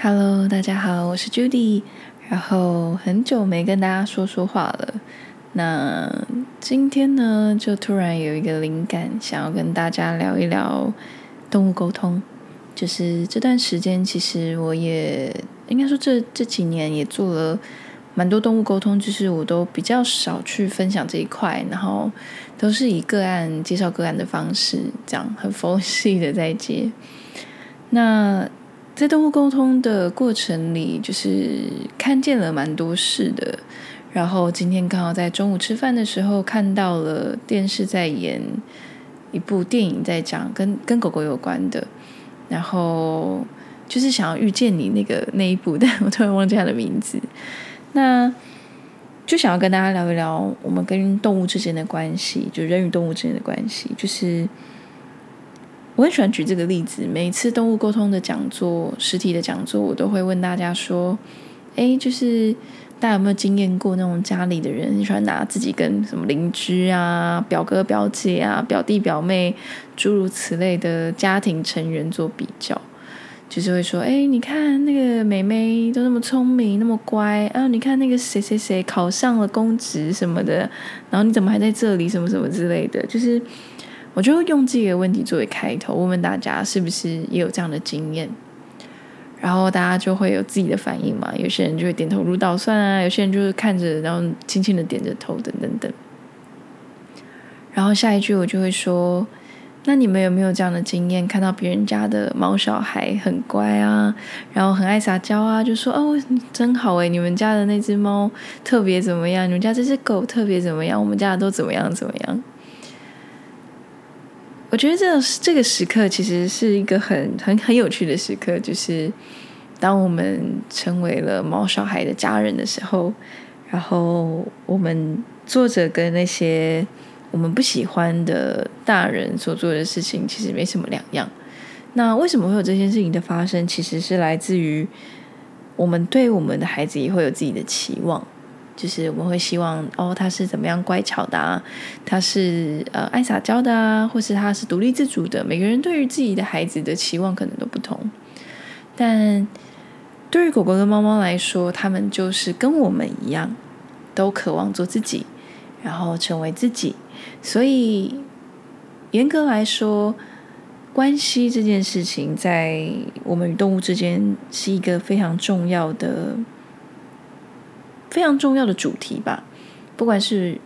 Hello，大家好，我是 Judy。然后很久没跟大家说说话了，那今天呢，就突然有一个灵感，想要跟大家聊一聊动物沟通。就是这段时间，其实我也应该说这这几年也做了。蛮多动物沟通，就是我都比较少去分享这一块，然后都是以个案介绍个案的方式，这样很佛系的在接。那在动物沟通的过程里，就是看见了蛮多事的。然后今天刚好在中午吃饭的时候，看到了电视在演一部电影，在讲跟跟狗狗有关的。然后就是想要遇见你那个那一部，但我突然忘记它的名字。那就想要跟大家聊一聊我们跟动物之间的关系，就人与动物之间的关系。就是我很喜欢举这个例子，每次动物沟通的讲座、实体的讲座，我都会问大家说：“哎，就是大家有没有经验过那种家里的人很喜欢拿自己跟什么邻居啊、表哥表姐啊、表弟表妹诸如此类的家庭成员做比较？”就是会说，哎，你看那个妹妹都那么聪明，那么乖啊！你看那个谁谁谁考上了公职什么的，然后你怎么还在这里？什么什么之类的。就是，我就用这个问题作为开头，问问大家是不是也有这样的经验？然后大家就会有自己的反应嘛。有些人就会点头如捣蒜啊，有些人就是看着，然后轻轻的点着头，等等等。然后下一句我就会说。那你们有没有这样的经验？看到别人家的猫小孩很乖啊，然后很爱撒娇啊，就说哦，真好诶，你们家的那只猫特别怎么样？你们家这只狗特别怎么样？我们家的都怎么样怎么样？我觉得这这个时刻其实是一个很很很有趣的时刻，就是当我们成为了猫小孩的家人的时候，然后我们坐着跟那些。我们不喜欢的大人所做的事情，其实没什么两样。那为什么会有这件事情的发生？其实是来自于我们对我们的孩子也会有自己的期望，就是我们会希望哦，他是怎么样乖巧的啊，他是呃爱撒娇的啊，或是他是独立自主的。每个人对于自己的孩子的期望可能都不同，但对于狗狗跟猫猫来说，他们就是跟我们一样，都渴望做自己，然后成为自己。所以，严格来说，关系这件事情在我们与动物之间是一个非常重要的、非常重要的主题吧。不管是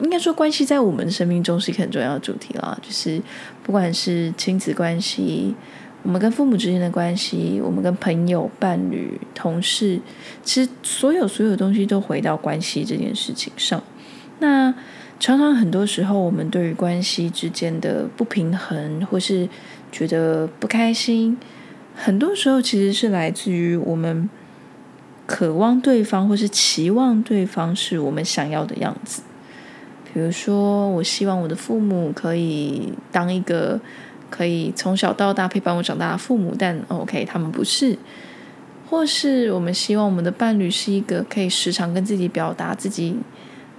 应该说，关系在我们的生命中是一个很重要的主题啦。就是不管是亲子关系，我们跟父母之间的关系，我们跟朋友、伴侣、同事，其实所有所有东西都回到关系这件事情上。那常常很多时候，我们对于关系之间的不平衡，或是觉得不开心，很多时候其实是来自于我们渴望对方，或是期望对方是我们想要的样子。比如说，我希望我的父母可以当一个可以从小到大陪伴我长大的父母，但 OK，他们不是；或是我们希望我们的伴侣是一个可以时常跟自己表达自己。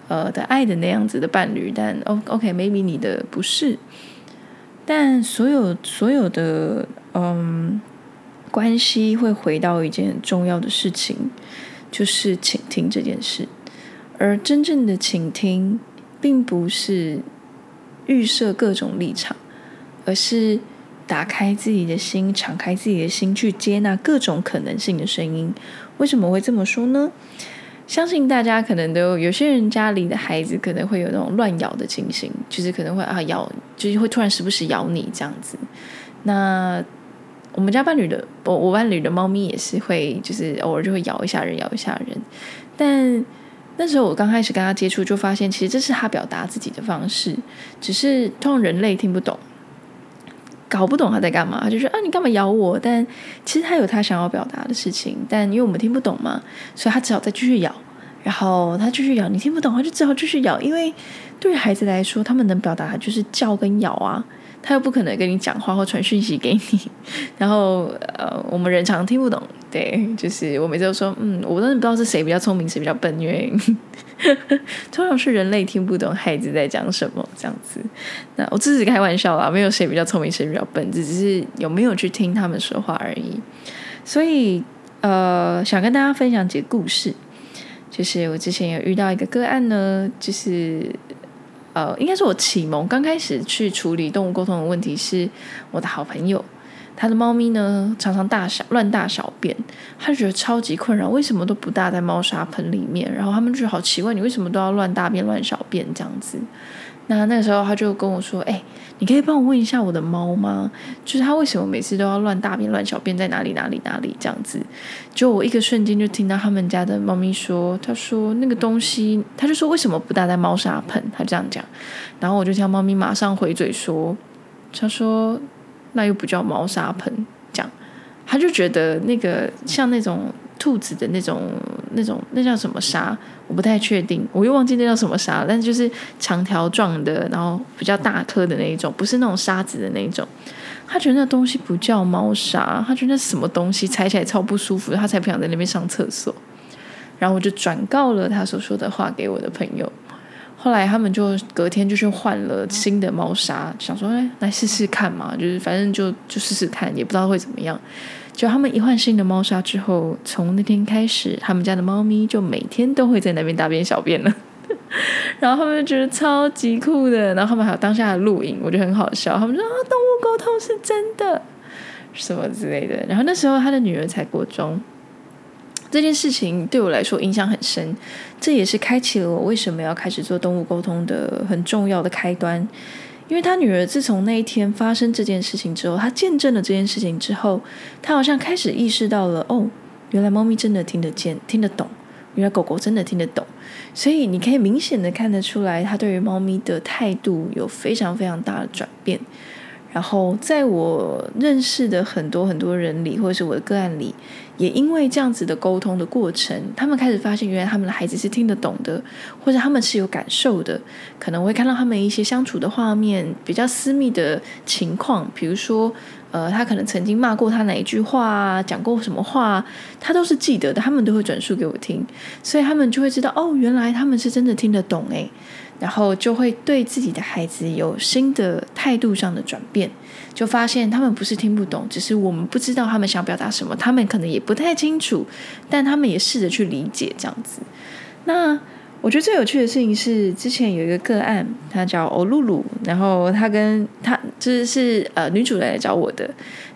呃的爱的那样子的伴侣，但 OK，maybe 你的不是，但所有所有的嗯关系会回到一件很重要的事情，就是倾听这件事。而真正的倾听，并不是预设各种立场，而是打开自己的心，敞开自己的心，去接纳各种可能性的声音。为什么会这么说呢？相信大家可能都有，有些人家里的孩子可能会有那种乱咬的情形，就是可能会啊咬，就是会突然时不时咬你这样子。那我们家伴侣的，我我伴侣的猫咪也是会，就是偶尔就会咬一下人，咬一下人。但那时候我刚开始跟他接触，就发现其实这是他表达自己的方式，只是通常人类听不懂。搞不懂他在干嘛，他就说啊，你干嘛咬我？但其实他有他想要表达的事情，但因为我们听不懂嘛，所以他只好再继续咬。然后他继续咬，你听不懂，他就只好继续咬。因为对于孩子来说，他们能表达的就是叫跟咬啊。他又不可能跟你讲话或传讯息给你，然后呃，我们人常听不懂，对，就是我每次都说，嗯，我真的不知道是谁比较聪明，谁比较笨，因为 通常是人类听不懂孩子在讲什么这样子。那我只是开玩笑啦，没有谁比较聪明，谁比较笨，只是有没有去听他们说话而已。所以呃，想跟大家分享几个故事。就是我之前有遇到一个个案呢，就是呃，应该是我启蒙刚开始去处理动物沟通的问题，是我的好朋友，他的猫咪呢常常大小乱大小便，他就觉得超级困扰，为什么都不大在猫砂盆里面？然后他们就觉得好奇怪，你为什么都要乱大便乱小便这样子？那那个时候他就跟我说：“哎、你可以帮我问一下我的猫吗？就是他为什么每次都要乱大便、乱小便，在哪里、哪里、哪里这样子？”就我一个瞬间就听到他们家的猫咪说：“他说那个东西，他就说为什么不搭在猫砂盆？”他这样讲，然后我就听猫咪马上回嘴说：“他说那又不叫猫砂盆。”这样，他就觉得那个像那种。兔子的那种、那种、那叫什么沙？我不太确定，我又忘记那叫什么沙了。但是就是长条状的，然后比较大颗的那一种，不是那种沙子的那一种。他觉得那东西不叫猫砂，他觉得那什么东西踩起来超不舒服，他才不想在那边上厕所。然后我就转告了他所说的话给我的朋友。后来他们就隔天就去换了新的猫砂，想说哎，来试试看嘛，就是反正就就试试看，也不知道会怎么样。就他们一换新的猫砂之后，从那天开始，他们家的猫咪就每天都会在那边大便小便了。然后他们就觉得超级酷的，然后他们还有当下的录影，我觉得很好笑。他们说啊，动物沟通是真的，什么之类的。然后那时候他的女儿才国中，这件事情对我来说影响很深，这也是开启了我为什么要开始做动物沟通的很重要的开端。因为他女儿自从那一天发生这件事情之后，他见证了这件事情之后，他好像开始意识到了，哦，原来猫咪真的听得见、听得懂，原来狗狗真的听得懂，所以你可以明显的看得出来，他对于猫咪的态度有非常非常大的转变。然后，在我认识的很多很多人里，或者是我的个案里，也因为这样子的沟通的过程，他们开始发现，原来他们的孩子是听得懂的，或者他们是有感受的。可能会看到他们一些相处的画面，比较私密的情况，比如说，呃，他可能曾经骂过他哪一句话，讲过什么话，他都是记得的，他们都会转述给我听，所以他们就会知道，哦，原来他们是真的听得懂，诶。然后就会对自己的孩子有新的态度上的转变，就发现他们不是听不懂，只是我们不知道他们想表达什么，他们可能也不太清楚，但他们也试着去理解这样子。那我觉得最有趣的事情是，之前有一个个案，他叫欧露露，然后他跟他就是是呃女主人来找我的。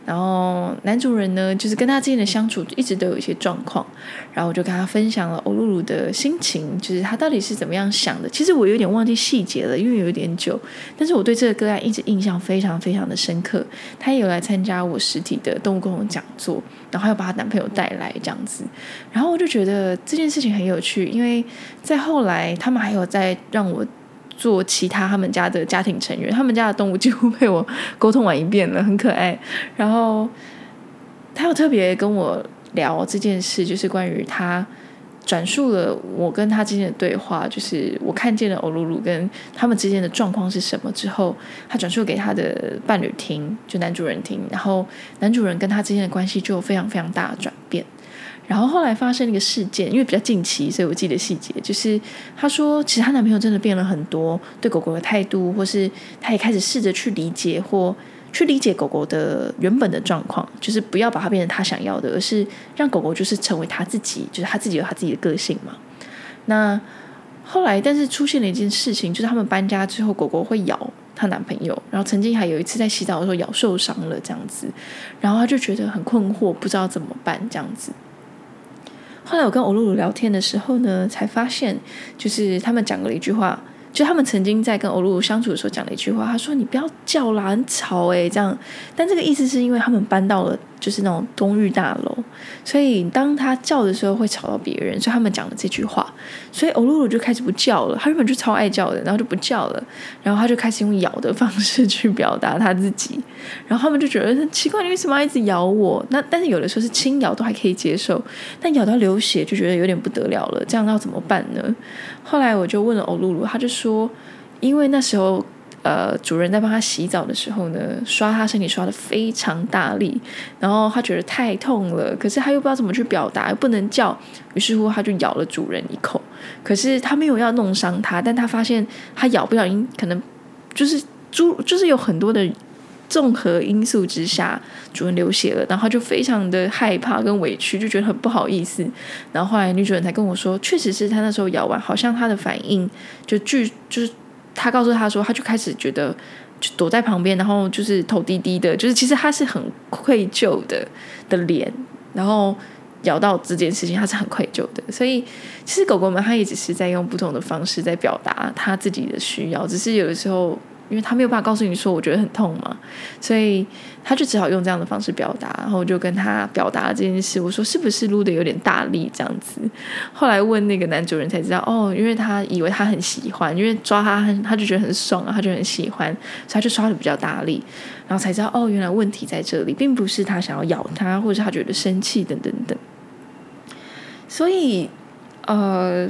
然后男主人呢，就是跟他之间的相处一直都有一些状况，然后我就跟他分享了欧露露的心情，就是他到底是怎么样想的。其实我有点忘记细节了，因为有点久，但是我对这个个案一直印象非常非常的深刻。他也有来参加我实体的动物沟通讲座，然后要把他男朋友带来这样子，然后我就觉得这件事情很有趣，因为在后来他们还有在让我。做其他他们家的家庭成员，他们家的动物几乎被我沟通完一遍了，很可爱。然后他有特别跟我聊这件事，就是关于他转述了我跟他之间的对话，就是我看见了欧露露跟他们之间的状况是什么之后，他转述给他的伴侣听，就男主人听，然后男主人跟他之间的关系就有非常非常大的转变。然后后来发生了一个事件，因为比较近期，所以我记得细节。就是她说，其实她男朋友真的变了很多，对狗狗的态度，或是他也开始试着去理解或去理解狗狗的原本的状况，就是不要把它变成他想要的，而是让狗狗就是成为他自己，就是他自己有他自己的个性嘛。那后来，但是出现了一件事情，就是他们搬家之后，狗狗会咬她男朋友，然后曾经还有一次在洗澡的时候咬受伤了这样子，然后他就觉得很困惑，不知道怎么办这样子。后来我跟欧露露聊天的时候呢，才发现，就是他们讲了一句话。就他们曾经在跟欧露露相处的时候讲了一句话，他说：“你不要叫啦，很吵诶。”这样，但这个意思是因为他们搬到了就是那种公寓大楼，所以当他叫的时候会吵到别人，所以他们讲了这句话，所以欧露露就开始不叫了。他原本就超爱叫的，然后就不叫了，然后他就开始用咬的方式去表达他自己，然后他们就觉得很奇怪，你为什么要一直咬我？那但是有的时候是轻咬都还可以接受，但咬到流血就觉得有点不得了了，这样要怎么办呢？后来我就问了欧露露，他就说，因为那时候，呃，主人在帮他洗澡的时候呢，刷他身体刷得非常大力，然后他觉得太痛了，可是他又不知道怎么去表达，又不能叫，于是乎他就咬了主人一口，可是他没有要弄伤他，但他发现他咬不小心，可能就是猪，就是有很多的综合因素之下，主人流血了，然后就非常的害怕跟委屈，就觉得很不好意思。然后后来女主人才跟我说，确实是他那时候咬完，好像他的反应就据就是他告诉他说，他就开始觉得就躲在旁边，然后就是头低低的，就是其实他是很愧疚的的脸，然后咬到这件事情，他是很愧疚的。所以其实狗狗们它也只是在用不同的方式在表达他自己的需要，只是有的时候。因为他没有办法告诉你说我觉得很痛嘛，所以他就只好用这样的方式表达，然后我就跟他表达了这件事。我说是不是撸得有点大力这样子？后来问那个男主人才知道，哦，因为他以为他很喜欢，因为抓他很他就觉得很爽啊，他就很喜欢，所以他就刷得比较大力，然后才知道哦，原来问题在这里，并不是他想要咬他，或者他觉得生气等等等。所以，呃。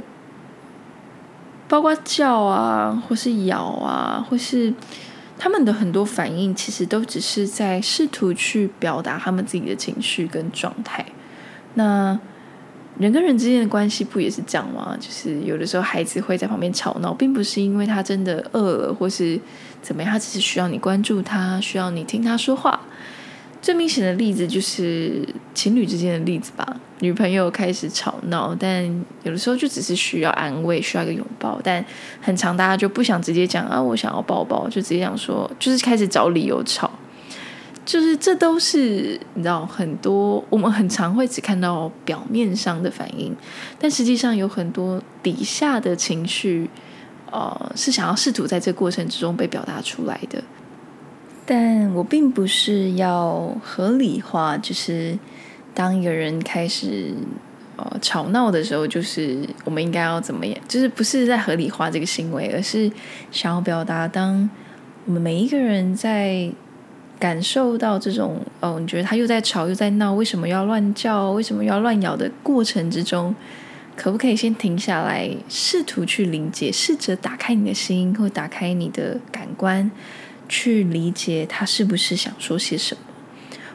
包括叫啊，或是咬啊，或是他们的很多反应，其实都只是在试图去表达他们自己的情绪跟状态。那人跟人之间的关系不也是这样吗？就是有的时候孩子会在旁边吵闹，并不是因为他真的饿了，或是怎么样，他只是需要你关注他，需要你听他说话。最明显的例子就是情侣之间的例子吧。女朋友开始吵闹，但有的时候就只是需要安慰，需要一个拥抱。但很常大家就不想直接讲啊，我想要抱抱，就直接讲说，就是开始找理由吵。就是这都是你知道，很多我们很常会只看到表面上的反应，但实际上有很多底下的情绪，呃，是想要试图在这过程之中被表达出来的。但我并不是要合理化，就是当一个人开始呃吵闹的时候，就是我们应该要怎么样？就是不是在合理化这个行为，而是想要表达，当我们每一个人在感受到这种哦，你觉得他又在吵又在闹，为什么要乱叫？为什么要乱咬的过程之中，可不可以先停下来，试图去理解，试着打开你的心，或打开你的感官。去理解他是不是想说些什么，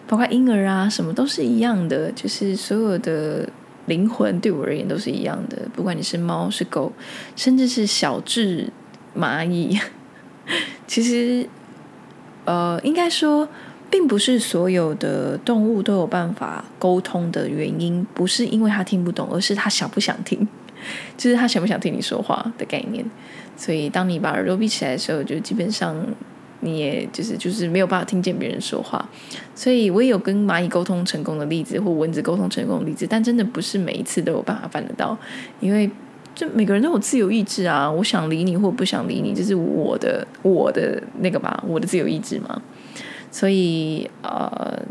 包括婴儿啊，什么都是一样的，就是所有的灵魂对我而言都是一样的，不管你是猫是狗，甚至是小智蚂蚁，其实，呃，应该说，并不是所有的动物都有办法沟通的原因，不是因为他听不懂，而是他想不想听，就是他想不想听你说话的概念。所以，当你把耳朵闭起来的时候，就基本上。你也就是就是没有办法听见别人说话，所以我也有跟蚂蚁沟通成功的例子，或蚊子沟通成功的例子，但真的不是每一次都有办法办得到，因为就每个人都有自由意志啊，我想理你或不想理你，这是我的我的那个吧，我的自由意志嘛。所以呃，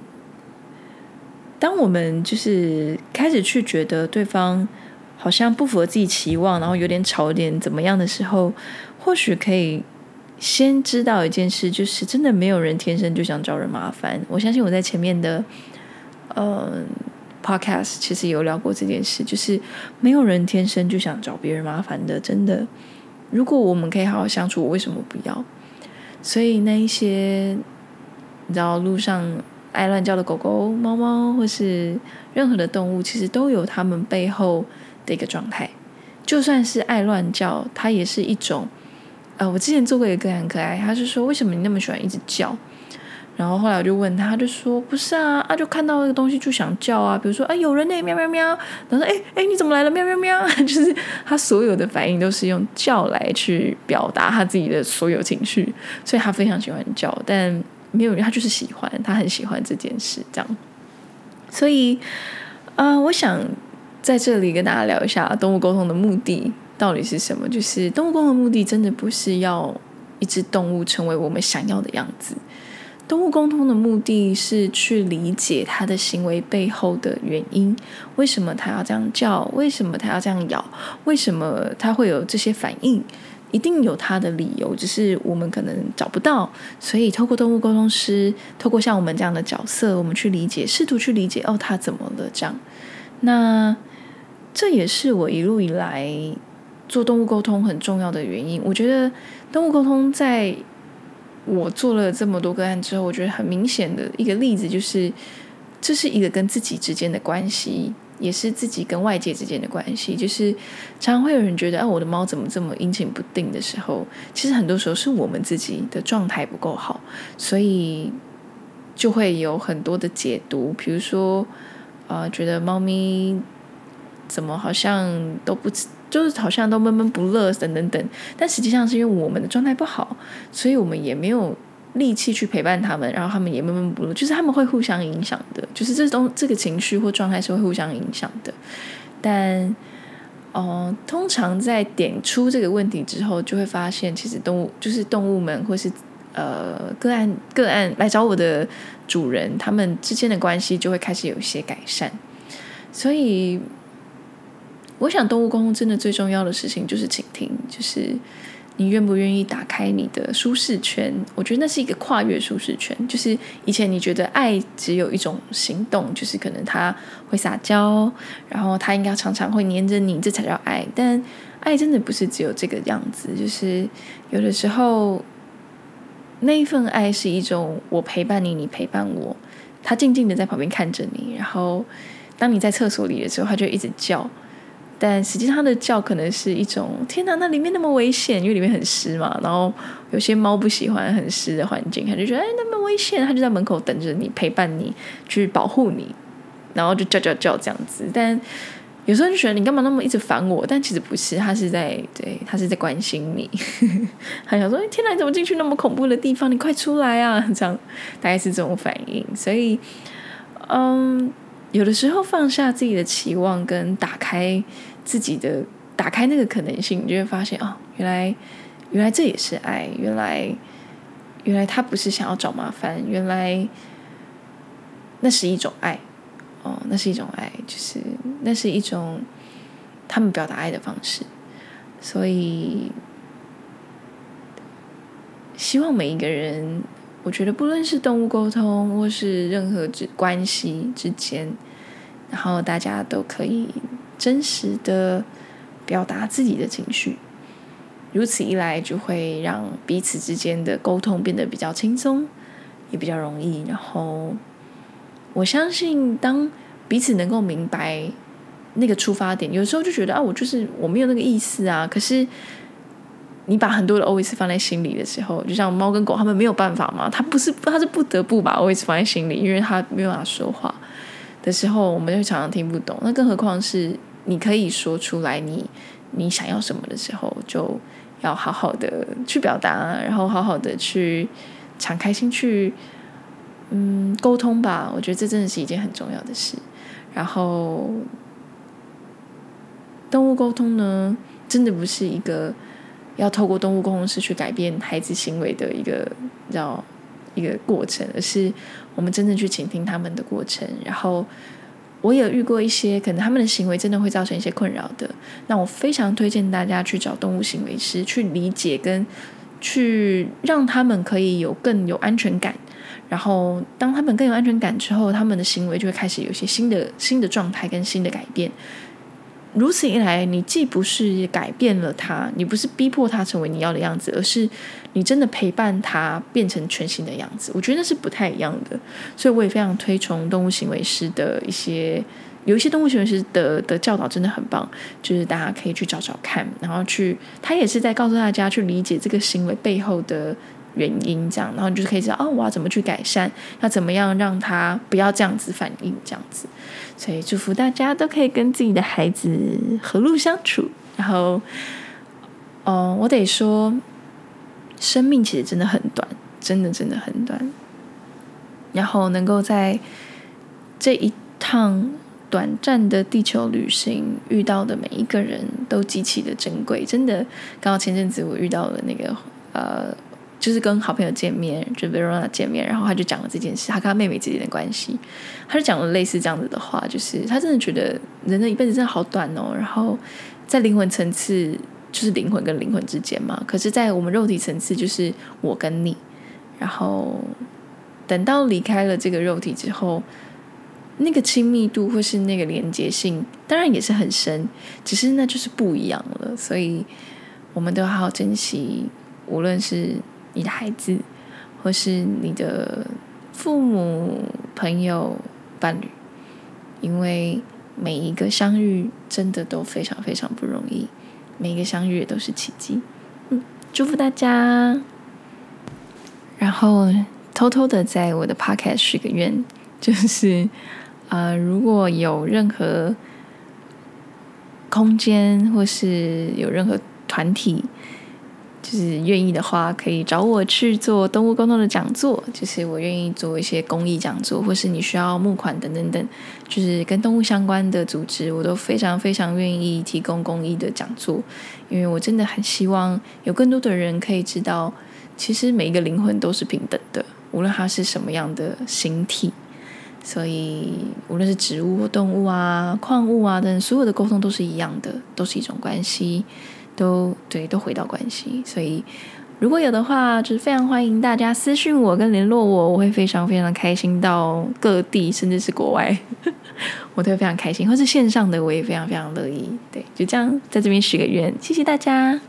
当我们就是开始去觉得对方好像不符合自己期望，然后有点吵，点怎么样的时候，或许可以。先知道一件事，就是真的没有人天生就想找人麻烦。我相信我在前面的呃 podcast 其实有聊过这件事，就是没有人天生就想找别人麻烦的。真的，如果我们可以好好相处，我为什么不要？所以那一些你知道路上爱乱叫的狗狗、猫猫，或是任何的动物，其实都有他们背后的一个状态。就算是爱乱叫，它也是一种。呃，我之前做过一个很可爱，他是说，为什么你那么喜欢一直叫？然后后来我就问他，他就说不是啊，啊就看到那个东西就想叫啊，比如说啊有人呢，喵喵喵，然后说哎哎你怎么来了，喵喵喵，就是他所有的反应都是用叫来去表达他自己的所有情绪，所以他非常喜欢叫，但没有人，他就是喜欢，他很喜欢这件事，这样。所以啊，呃，我想在这里跟大家聊一下动物沟通的目的。到底是什么？就是动物沟通的目的，真的不是要一只动物成为我们想要的样子。动物沟通的目的是去理解它的行为背后的原因，为什么它要这样叫？为什么它要这样咬？为什么它会有这些反应？一定有它的理由，只是我们可能找不到。所以，透过动物沟通师，透过像我们这样的角色，我们去理解，试图去理解，哦，它怎么了？这样，那这也是我一路以来。做动物沟通很重要的原因，我觉得动物沟通在我做了这么多个案之后，我觉得很明显的一个例子就是，这是一个跟自己之间的关系也是自己跟外界之间的关系。就是常常会有人觉得，啊，我的猫怎么这么阴晴不定的时候，其实很多时候是我们自己的状态不够好，所以就会有很多的解读。比如说，呃，觉得猫咪怎么好像都不，就是好像都闷闷不乐等等等。但实际上是因为我们的状态不好，所以我们也没有。力气去陪伴他们，然后他们也闷闷不乐，就是他们会互相影响的，就是这种这个情绪或状态是会互相影响的。但，哦、通常在点出这个问题之后，就会发现其实动物就是动物们或是呃个案个案来找我的主人，他们之间的关系就会开始有一些改善。所以，我想动物沟通真的最重要的事情就是倾听，就是。你愿不愿意打开你的舒适圈？我觉得那是一个跨越舒适圈。就是以前你觉得爱只有一种行动，就是可能他会撒娇，然后他应该常常会黏着你，这才叫爱。但爱真的不是只有这个样子。就是有的时候，那一份爱是一种我陪伴你，你陪伴我，他静静的在旁边看着你，然后当你在厕所里的时候，他就一直叫。但实际上，它的叫可能是一种“天哪，那里面那么危险”，因为里面很湿嘛。然后有些猫不喜欢很湿的环境，它就觉得“哎，那么危险”，它就在门口等着你，陪伴你，去保护你，然后就叫叫叫这样子。但有时候就觉得你干嘛那么一直烦我？但其实不是，它是在对，它是在关心你。还想说：“哎，天哪，你怎么进去那么恐怖的地方？你快出来啊！”这样大概是这种反应。所以，嗯。有的时候放下自己的期望，跟打开自己的，打开那个可能性，你就会发现哦，原来原来这也是爱，原来原来他不是想要找麻烦，原来那是一种爱，哦，那是一种爱，就是那是一种他们表达爱的方式，所以希望每一个人。我觉得不论是动物沟通，或是任何之关系之间，然后大家都可以真实的表达自己的情绪，如此一来就会让彼此之间的沟通变得比较轻松，也比较容易。然后我相信，当彼此能够明白那个出发点，有时候就觉得啊，我就是我没有那个意思啊，可是。你把很多的 always 放在心里的时候，就像猫跟狗，他们没有办法嘛，他不是，他是不得不把 always 放在心里，因为他没有办法说话的时候，我们就常常听不懂。那更何况是你可以说出来你，你你想要什么的时候，就要好好的去表达，然后好好的去敞开心去，嗯，沟通吧。我觉得这真的是一件很重要的事。然后，动物沟通呢，真的不是一个。要透过动物沟通师去改变孩子行为的一个叫一个过程，而是我们真正去倾听他们的过程。然后我也遇过一些可能他们的行为真的会造成一些困扰的，那我非常推荐大家去找动物行为师去理解跟去让他们可以有更有安全感。然后当他们更有安全感之后，他们的行为就会开始有一些新的新的状态跟新的改变。如此一来，你既不是改变了他，你不是逼迫他成为你要的样子，而是你真的陪伴他变成全新的样子。我觉得那是不太一样的，所以我也非常推崇动物行为师的一些，有一些动物行为师的的教导真的很棒，就是大家可以去找找看，然后去，他也是在告诉大家去理解这个行为背后的。原因这样，然后你就可以知道哦，我要怎么去改善，要怎么样让他不要这样子反应，这样子。所以祝福大家都可以跟自己的孩子和睦相处。然后，哦，我得说，生命其实真的很短，真的真的很短。然后能够在这一趟短暂的地球旅行遇到的每一个人都极其的珍贵，真的。刚好前阵子我遇到了那个呃。就是跟好朋友见面，就 Verona 见面，然后他就讲了这件事，他跟他妹妹之间的关系，他就讲了类似这样子的话，就是他真的觉得人的一辈子真的好短哦，然后在灵魂层次就是灵魂跟灵魂之间嘛，可是，在我们肉体层次就是我跟你，然后等到离开了这个肉体之后，那个亲密度或是那个连接性，当然也是很深，只是那就是不一样了，所以我们都好好珍惜，无论是。你的孩子，或是你的父母、朋友、伴侣，因为每一个相遇真的都非常非常不容易，每一个相遇都是奇迹。嗯，祝福大家。然后偷偷的在我的 podcast 许个愿，就是呃，如果有任何空间或是有任何团体。就是愿意的话，可以找我去做动物沟通的讲座。就是我愿意做一些公益讲座，或是你需要募款等等等，就是跟动物相关的组织，我都非常非常愿意提供公益的讲座。因为我真的很希望有更多的人可以知道，其实每一个灵魂都是平等的，无论它是什么样的形体。所以无论是植物或动物啊、矿物啊等，所有的沟通都是一样的，都是一种关系。都对，都回到关系。所以，如果有的话，就是非常欢迎大家私信我跟联络我，我会非常非常开心到各地，甚至是国外，我都会非常开心。或是线上的，我也非常非常乐意。对，就这样，在这边许个愿，谢谢大家。